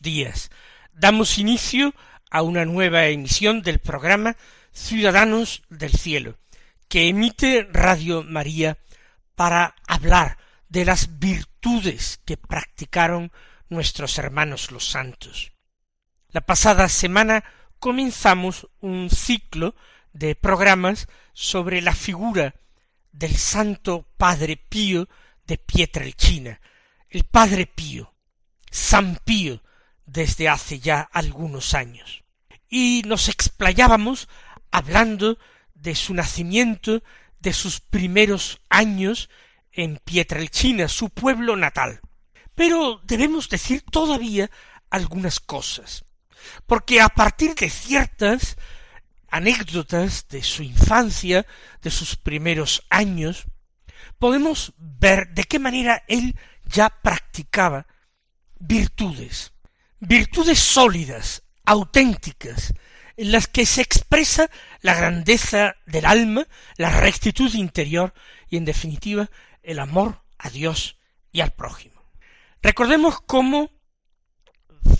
Días. Damos inicio a una nueva emisión del programa Ciudadanos del Cielo, que emite Radio María para hablar de las virtudes que practicaron nuestros hermanos los santos. La pasada semana comenzamos un ciclo de programas sobre la figura del Santo Padre Pío de Pietrelcina, el Padre Pío, San Pío, desde hace ya algunos años. Y nos explayábamos hablando de su nacimiento, de sus primeros años en Pietrelcina, su pueblo natal. Pero debemos decir todavía algunas cosas, porque a partir de ciertas anécdotas de su infancia, de sus primeros años, podemos ver de qué manera él ya practicaba virtudes, virtudes sólidas, auténticas, en las que se expresa la grandeza del alma, la rectitud interior y, en definitiva, el amor a Dios y al prójimo. Recordemos cómo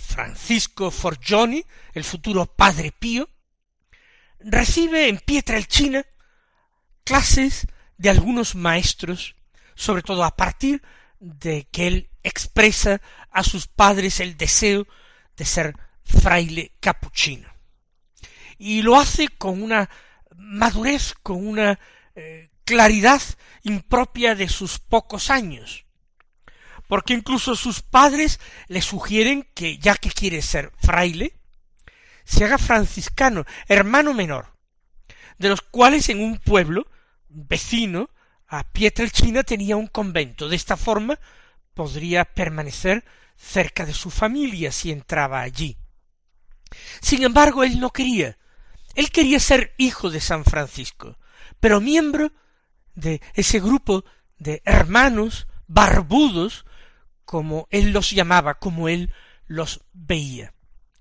Francisco Forgioni, el futuro Padre Pío, recibe en Pietrelcina clases de algunos maestros, sobre todo a partir de que él expresa a sus padres el deseo de ser fraile capuchino. Y lo hace con una madurez, con una eh, claridad impropia de sus pocos años. Porque incluso sus padres le sugieren que, ya que quiere ser fraile, se haga franciscano, hermano menor, de los cuales en un pueblo vecino a Pietrelcina tenía un convento. De esta forma podría permanecer cerca de su familia si entraba allí. Sin embargo, él no quería. Él quería ser hijo de San Francisco, pero miembro de ese grupo de hermanos barbudos, como él los llamaba, como él los veía.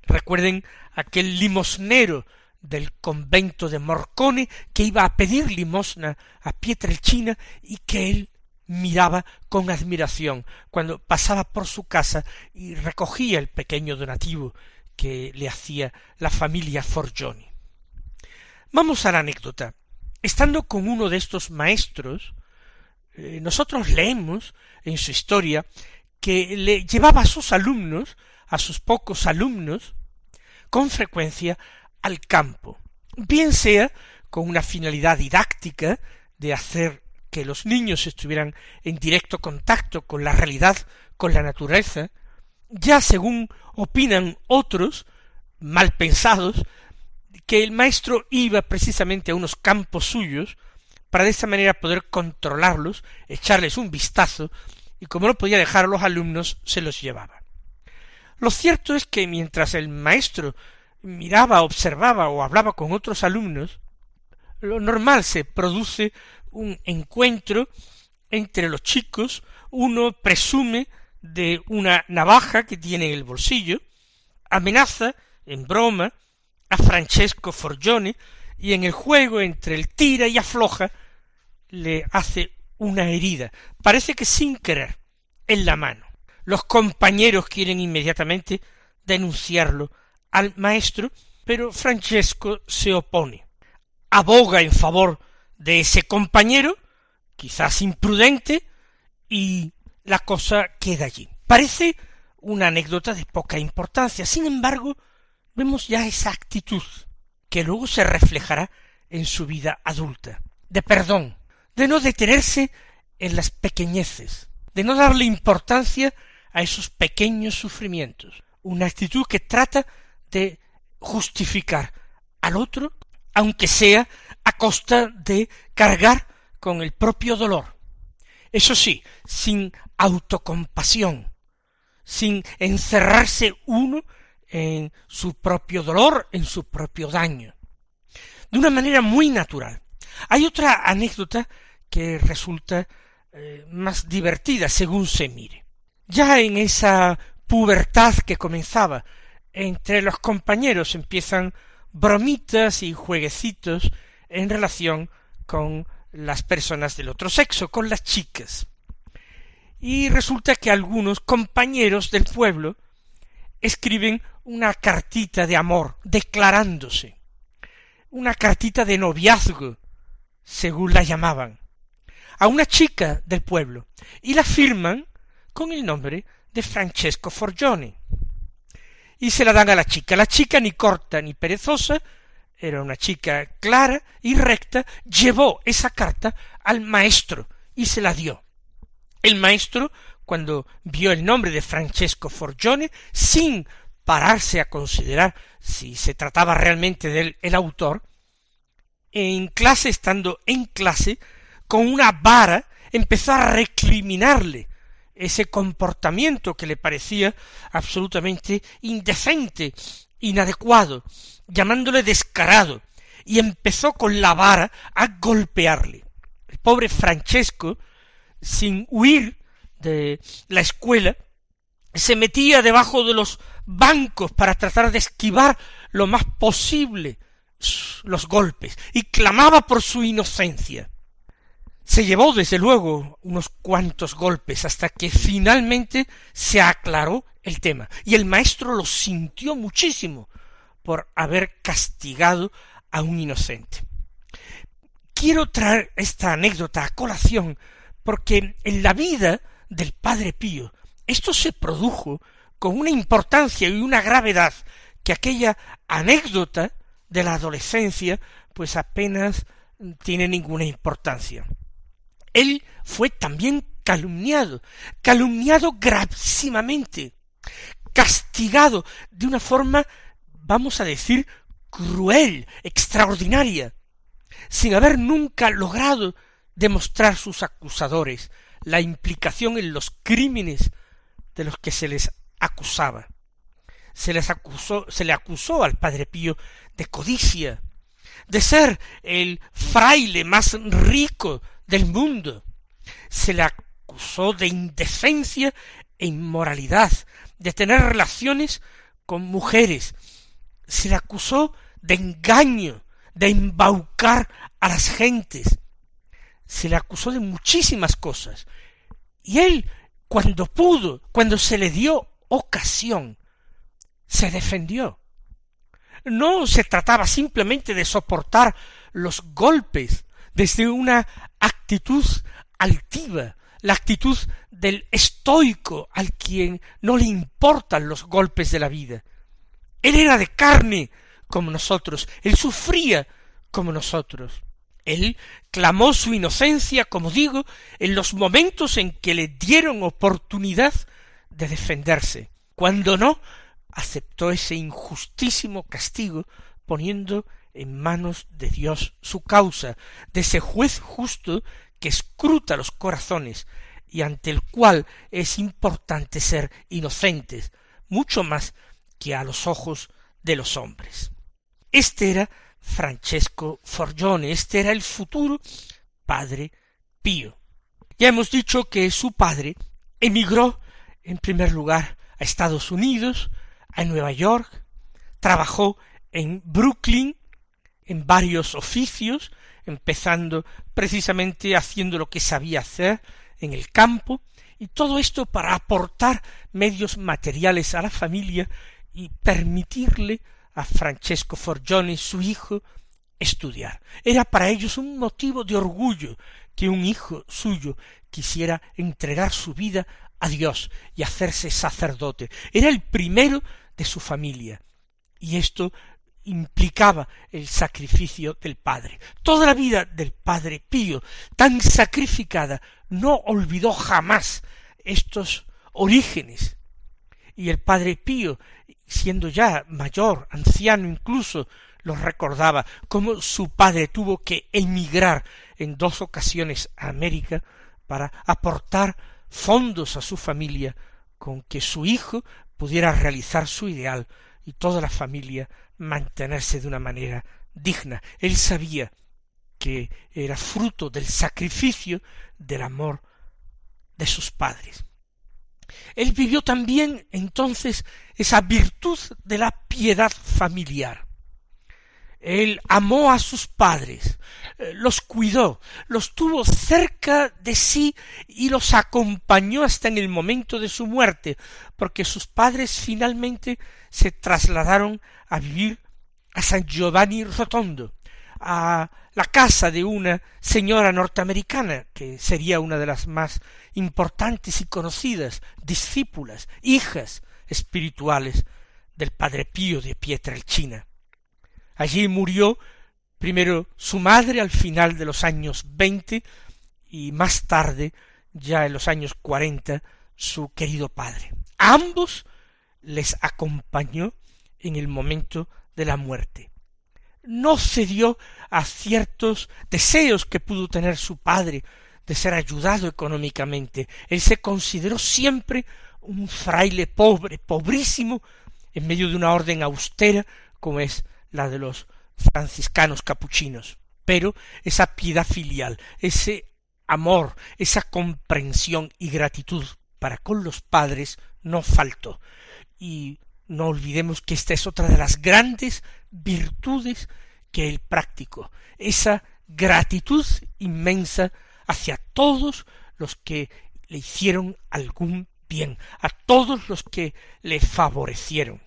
Recuerden aquel limosnero del convento de Morcone que iba a pedir limosna a Pietrelcina y que él miraba con admiración cuando pasaba por su casa y recogía el pequeño donativo que le hacía la familia Forgioni. Vamos a la anécdota. Estando con uno de estos maestros, eh, nosotros leemos en su historia que le llevaba a sus alumnos, a sus pocos alumnos, con frecuencia al campo, bien sea con una finalidad didáctica de hacer que los niños estuvieran en directo contacto con la realidad, con la naturaleza, ya según opinan otros, mal pensados, que el maestro iba precisamente a unos campos suyos para de esa manera poder controlarlos, echarles un vistazo, y como no podía dejar a los alumnos, se los llevaba. Lo cierto es que mientras el maestro miraba, observaba o hablaba con otros alumnos, lo normal se produce un encuentro entre los chicos, uno presume de una navaja que tiene en el bolsillo, amenaza, en broma, a Francesco Forgione, y en el juego entre el tira y afloja le hace una herida, parece que sin querer, en la mano. Los compañeros quieren inmediatamente denunciarlo al maestro, pero Francesco se opone. Aboga en favor de ese compañero, quizás imprudente, y la cosa queda allí. Parece una anécdota de poca importancia. Sin embargo, vemos ya esa actitud que luego se reflejará en su vida adulta, de perdón, de no detenerse en las pequeñeces, de no darle importancia a esos pequeños sufrimientos, una actitud que trata de justificar al otro, aunque sea a costa de cargar con el propio dolor. Eso sí, sin autocompasión, sin encerrarse uno en su propio dolor, en su propio daño, de una manera muy natural. Hay otra anécdota que resulta eh, más divertida según se mire. Ya en esa pubertad que comenzaba, entre los compañeros empiezan bromitas y jueguecitos en relación con las personas del otro sexo, con las chicas. Y resulta que algunos compañeros del pueblo escriben una cartita de amor, declarándose, una cartita de noviazgo, según la llamaban, a una chica del pueblo, y la firman con el nombre de Francesco Forgione. Y se la dan a la chica. La chica, ni corta ni perezosa, era una chica clara y recta, llevó esa carta al maestro y se la dio. El maestro, cuando vio el nombre de Francesco Forgione, sin pararse a considerar si se trataba realmente del el autor, en clase, estando en clase, con una vara, empezó a recriminarle ese comportamiento que le parecía absolutamente indecente, inadecuado, llamándole descarado, y empezó con la vara a golpearle. El pobre Francesco, sin huir de la escuela, se metía debajo de los bancos para tratar de esquivar lo más posible los golpes y clamaba por su inocencia. Se llevó desde luego unos cuantos golpes hasta que finalmente se aclaró el tema y el maestro lo sintió muchísimo por haber castigado a un inocente. Quiero traer esta anécdota a colación porque en la vida del padre Pío esto se produjo con una importancia y una gravedad que aquella anécdota de la adolescencia pues apenas tiene ninguna importancia. Él fue también calumniado, calumniado gravísimamente, castigado de una forma, vamos a decir, cruel, extraordinaria, sin haber nunca logrado demostrar sus acusadores la implicación en los crímenes de los que se les acusaba. Se les acusó, se le acusó al padre Pío de codicia, de ser el fraile más rico del mundo. Se le acusó de indecencia e inmoralidad, de tener relaciones con mujeres. Se le acusó de engaño, de embaucar a las gentes. Se le acusó de muchísimas cosas. Y él cuando pudo, cuando se le dio ocasión, se defendió. No se trataba simplemente de soportar los golpes desde una actitud altiva, la actitud del estoico al quien no le importan los golpes de la vida. Él era de carne como nosotros, él sufría como nosotros. Él clamó su inocencia, como digo, en los momentos en que le dieron oportunidad de defenderse. Cuando no, aceptó ese injustísimo castigo, poniendo en manos de Dios su causa, de ese juez justo que escruta los corazones y ante el cual es importante ser inocentes, mucho más que a los ojos de los hombres. Este era Francesco Forgione. Este era el futuro padre Pío. Ya hemos dicho que su padre emigró en primer lugar a Estados Unidos, a Nueva York, trabajó en Brooklyn en varios oficios, empezando precisamente haciendo lo que sabía hacer en el campo, y todo esto para aportar medios materiales a la familia y permitirle a Francesco Forgione, su hijo, estudiar. Era para ellos un motivo de orgullo que un hijo suyo quisiera entregar su vida a Dios y hacerse sacerdote. Era el primero de su familia. Y esto implicaba el sacrificio del Padre. Toda la vida del Padre Pío, tan sacrificada, no olvidó jamás estos orígenes. Y el padre Pío, siendo ya mayor, anciano incluso, los recordaba, como su padre tuvo que emigrar en dos ocasiones a América para aportar fondos a su familia con que su hijo pudiera realizar su ideal y toda la familia mantenerse de una manera digna. Él sabía que era fruto del sacrificio del amor de sus padres. Él vivió también entonces esa virtud de la piedad familiar. Él amó a sus padres, eh, los cuidó, los tuvo cerca de sí y los acompañó hasta en el momento de su muerte, porque sus padres finalmente se trasladaron a vivir a San Giovanni Rotondo, a la casa de una señora norteamericana, que sería una de las más importantes y conocidas discípulas, hijas espirituales del Padre Pío de Pietrelcina. Allí murió primero su madre al final de los años veinte y más tarde, ya en los años cuarenta, su querido padre. A ambos les acompañó en el momento de la muerte. No cedió a ciertos deseos que pudo tener su padre de ser ayudado económicamente. Él se consideró siempre un fraile pobre, pobrísimo, en medio de una orden austera como es la de los franciscanos capuchinos. Pero esa piedad filial, ese amor, esa comprensión y gratitud para con los padres no faltó. Y no olvidemos que esta es otra de las grandes virtudes que él practicó, esa gratitud inmensa hacia todos los que le hicieron algún bien, a todos los que le favorecieron.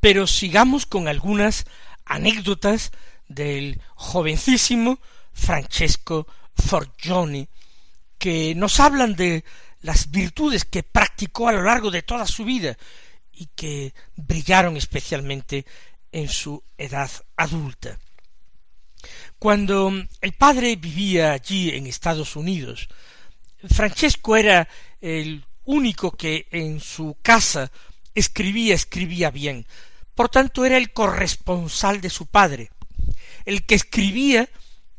Pero sigamos con algunas anécdotas del jovencísimo Francesco Forgione, que nos hablan de las virtudes que practicó a lo largo de toda su vida y que brillaron especialmente en su edad adulta. Cuando el padre vivía allí en Estados Unidos, Francesco era el único que en su casa escribía, escribía bien, por tanto, era el corresponsal de su padre, el que escribía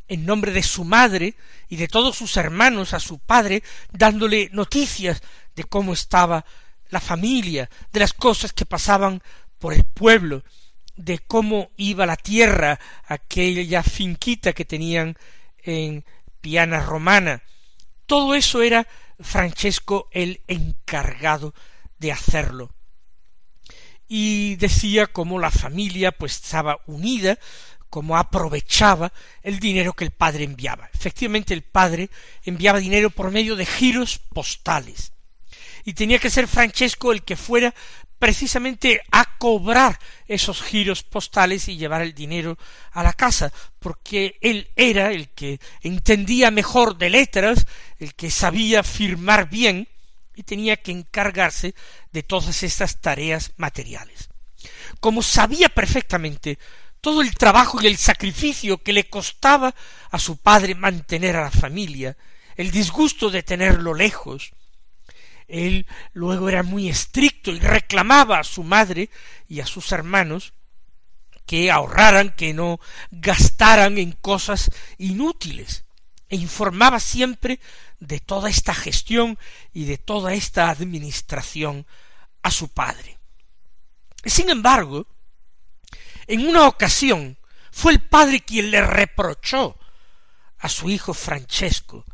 en nombre de su madre y de todos sus hermanos a su padre, dándole noticias de cómo estaba la familia, de las cosas que pasaban por el pueblo, de cómo iba la tierra, aquella finquita que tenían en Piana Romana. Todo eso era Francesco el encargado de hacerlo y decía cómo la familia pues estaba unida, cómo aprovechaba el dinero que el padre enviaba. Efectivamente el padre enviaba dinero por medio de giros postales. Y tenía que ser Francesco el que fuera precisamente a cobrar esos giros postales y llevar el dinero a la casa, porque él era el que entendía mejor de letras, el que sabía firmar bien, y tenía que encargarse de todas estas tareas materiales. Como sabía perfectamente todo el trabajo y el sacrificio que le costaba a su padre mantener a la familia, el disgusto de tenerlo lejos, él luego era muy estricto y reclamaba a su madre y a sus hermanos que ahorraran, que no gastaran en cosas inútiles. E informaba siempre de toda esta gestión y de toda esta administración a su padre. Sin embargo, en una ocasión fue el padre quien le reprochó a su hijo Francesco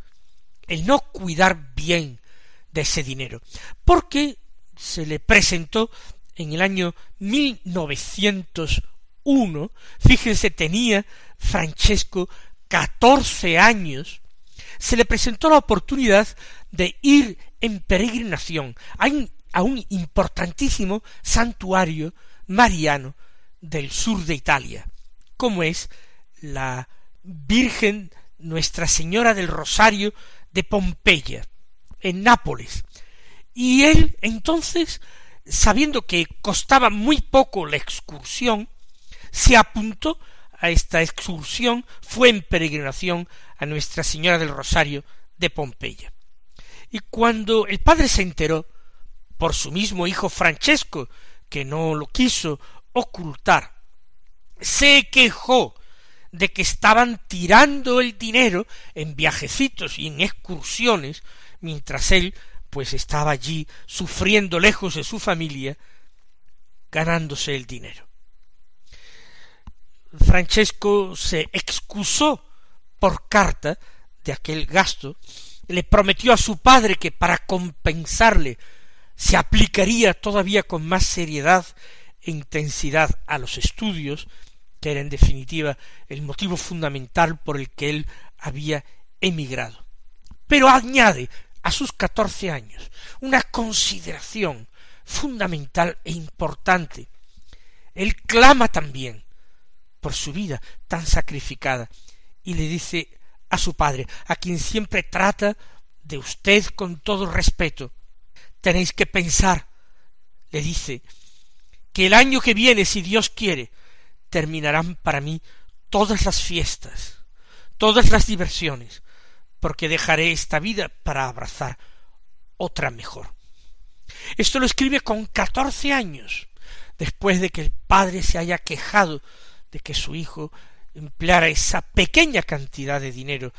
el no cuidar bien de ese dinero, porque se le presentó en el año 1901, fíjense, tenía Francesco catorce años, se le presentó la oportunidad de ir en peregrinación a un, a un importantísimo santuario mariano del sur de Italia, como es la Virgen Nuestra Señora del Rosario de Pompeya, en Nápoles. Y él entonces, sabiendo que costaba muy poco la excursión, se apuntó a esta excursión, fue en peregrinación a Nuestra Señora del Rosario de Pompeya. Y cuando el padre se enteró, por su mismo hijo Francesco, que no lo quiso ocultar, se quejó de que estaban tirando el dinero en viajecitos y en excursiones, mientras él pues estaba allí sufriendo lejos de su familia, ganándose el dinero. Francesco se excusó por carta de aquel gasto, le prometió a su padre que para compensarle se aplicaría todavía con más seriedad e intensidad a los estudios, que era en definitiva el motivo fundamental por el que él había emigrado. Pero añade a sus catorce años una consideración fundamental e importante. Él clama también por su vida tan sacrificada y le dice a su padre, a quien siempre trata de usted con todo respeto, tenéis que pensar, le dice, que el año que viene, si Dios quiere, terminarán para mí todas las fiestas, todas las diversiones, porque dejaré esta vida para abrazar otra mejor. Esto lo escribe con catorce años, después de que el padre se haya quejado de que su hijo empleara esa pequeña cantidad de dinero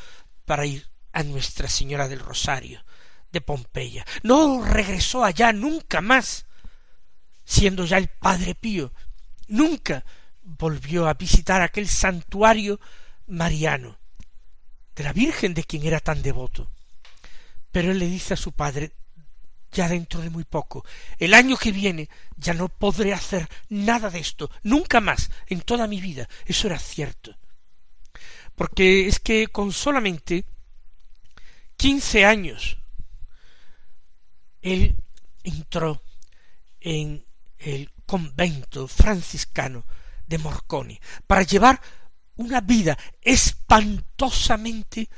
para ir a Nuestra Señora del Rosario de Pompeya. No regresó allá nunca más, siendo ya el Padre Pío. Nunca volvió a visitar aquel santuario mariano de la Virgen de quien era tan devoto. Pero él le dice a su padre ya dentro de muy poco, el año que viene ya no podré hacer nada de esto, nunca más en toda mi vida. Eso era cierto. Porque es que con solamente quince años él entró en el convento franciscano de Morconi para llevar una vida espantosamente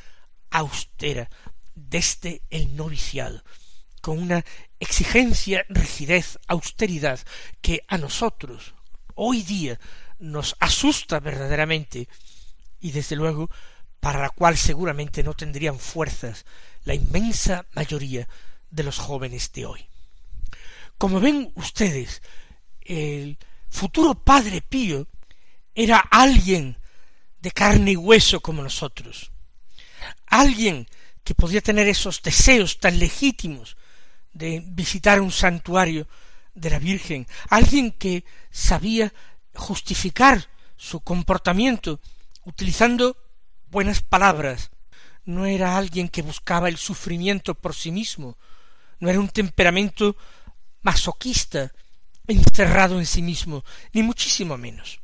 austera desde el noviciado, con una exigencia, rigidez, austeridad que a nosotros hoy día nos asusta verdaderamente y desde luego para la cual seguramente no tendrían fuerzas la inmensa mayoría de los jóvenes de hoy. Como ven ustedes, el futuro Padre Pío era alguien de carne y hueso como nosotros, alguien que podía tener esos deseos tan legítimos de visitar un santuario de la Virgen, alguien que sabía justificar su comportamiento utilizando buenas palabras, no era alguien que buscaba el sufrimiento por sí mismo, no era un temperamento masoquista, encerrado en sí mismo, ni muchísimo menos.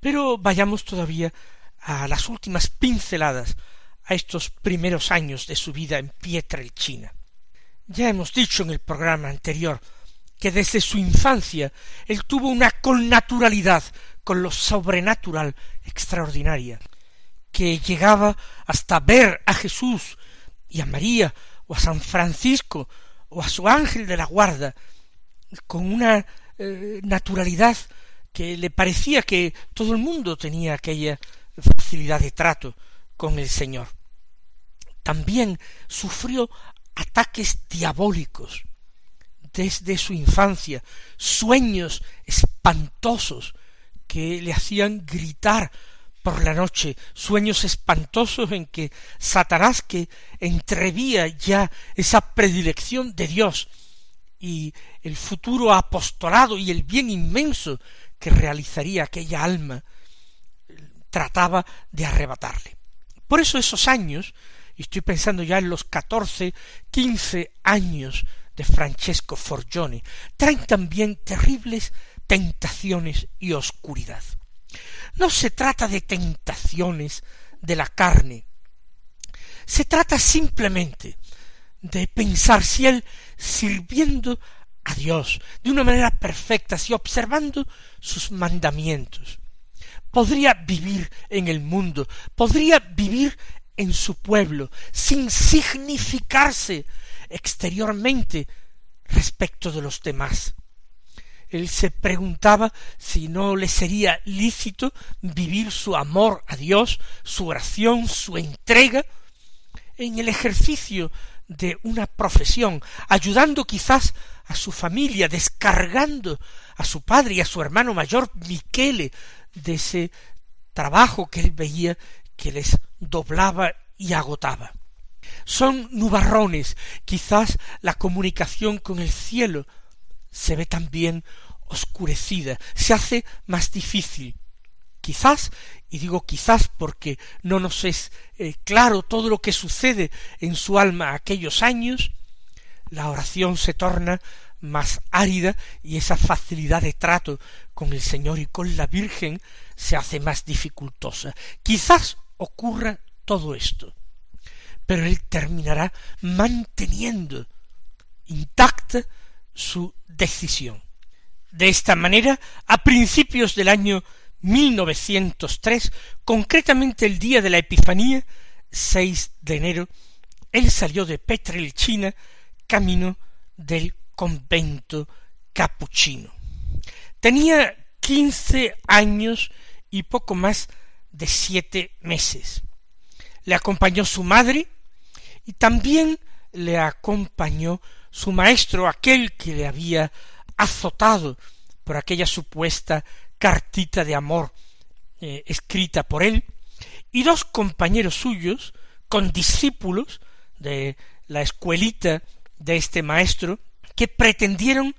Pero vayamos todavía a las últimas pinceladas a estos primeros años de su vida en Pietrelcina. Ya hemos dicho en el programa anterior que desde su infancia él tuvo una connaturalidad con lo sobrenatural extraordinaria, que llegaba hasta ver a Jesús y a María o a San Francisco o a su ángel de la guarda con una eh, naturalidad que le parecía que todo el mundo tenía aquella facilidad de trato con el Señor. También sufrió ataques diabólicos desde su infancia, sueños espantosos que le hacían gritar por la noche, sueños espantosos en que Satanás que entrevía ya esa predilección de Dios y el futuro apostolado y el bien inmenso que realizaría aquella alma, trataba de arrebatarle. Por eso esos años, y estoy pensando ya en los catorce, quince años de Francesco Forgione, traen también terribles tentaciones y oscuridad. No se trata de tentaciones de la carne, se trata simplemente de pensar si él sirviendo a Dios de una manera perfecta, si observando sus mandamientos, podría vivir en el mundo, podría vivir en su pueblo, sin significarse exteriormente respecto de los demás. Él se preguntaba si no le sería lícito vivir su amor a Dios, su oración, su entrega, en el ejercicio de una profesión, ayudando quizás a su familia, descargando a su padre y a su hermano mayor Miquele de ese trabajo que él veía que les doblaba y agotaba. Son nubarrones, quizás la comunicación con el cielo se ve también oscurecida, se hace más difícil. Quizás, y digo quizás porque no nos es eh, claro todo lo que sucede en su alma aquellos años, la oración se torna más árida y esa facilidad de trato con el Señor y con la Virgen se hace más dificultosa. Quizás ocurra todo esto, pero él terminará manteniendo intacta su decisión. De esta manera, a principios del año 1903, concretamente el día de la Epifanía, 6 de enero, él salió de Petrelchina camino del convento capuchino. Tenía quince años y poco más de siete meses. Le acompañó su madre y también le acompañó su maestro, aquel que le había azotado por aquella supuesta cartita de amor eh, escrita por él, y dos compañeros suyos, con discípulos de la escuelita de este maestro, que pretendieron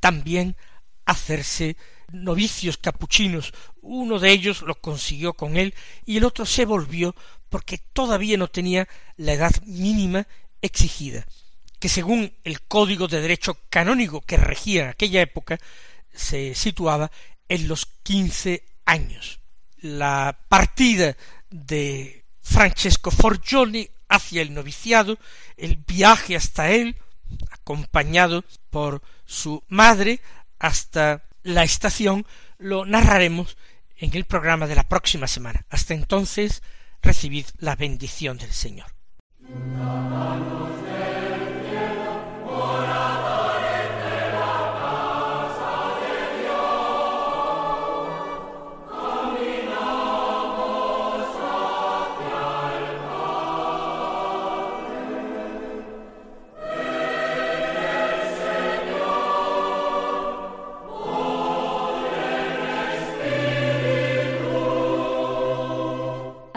también hacerse novicios capuchinos. Uno de ellos lo consiguió con él y el otro se volvió porque todavía no tenía la edad mínima exigida que según el código de derecho canónico que regía en aquella época, se situaba en los quince años. La partida de Francesco Forgioni hacia el noviciado, el viaje hasta él, acompañado por su madre hasta la estación, lo narraremos en el programa de la próxima semana. Hasta entonces, recibid la bendición del Señor.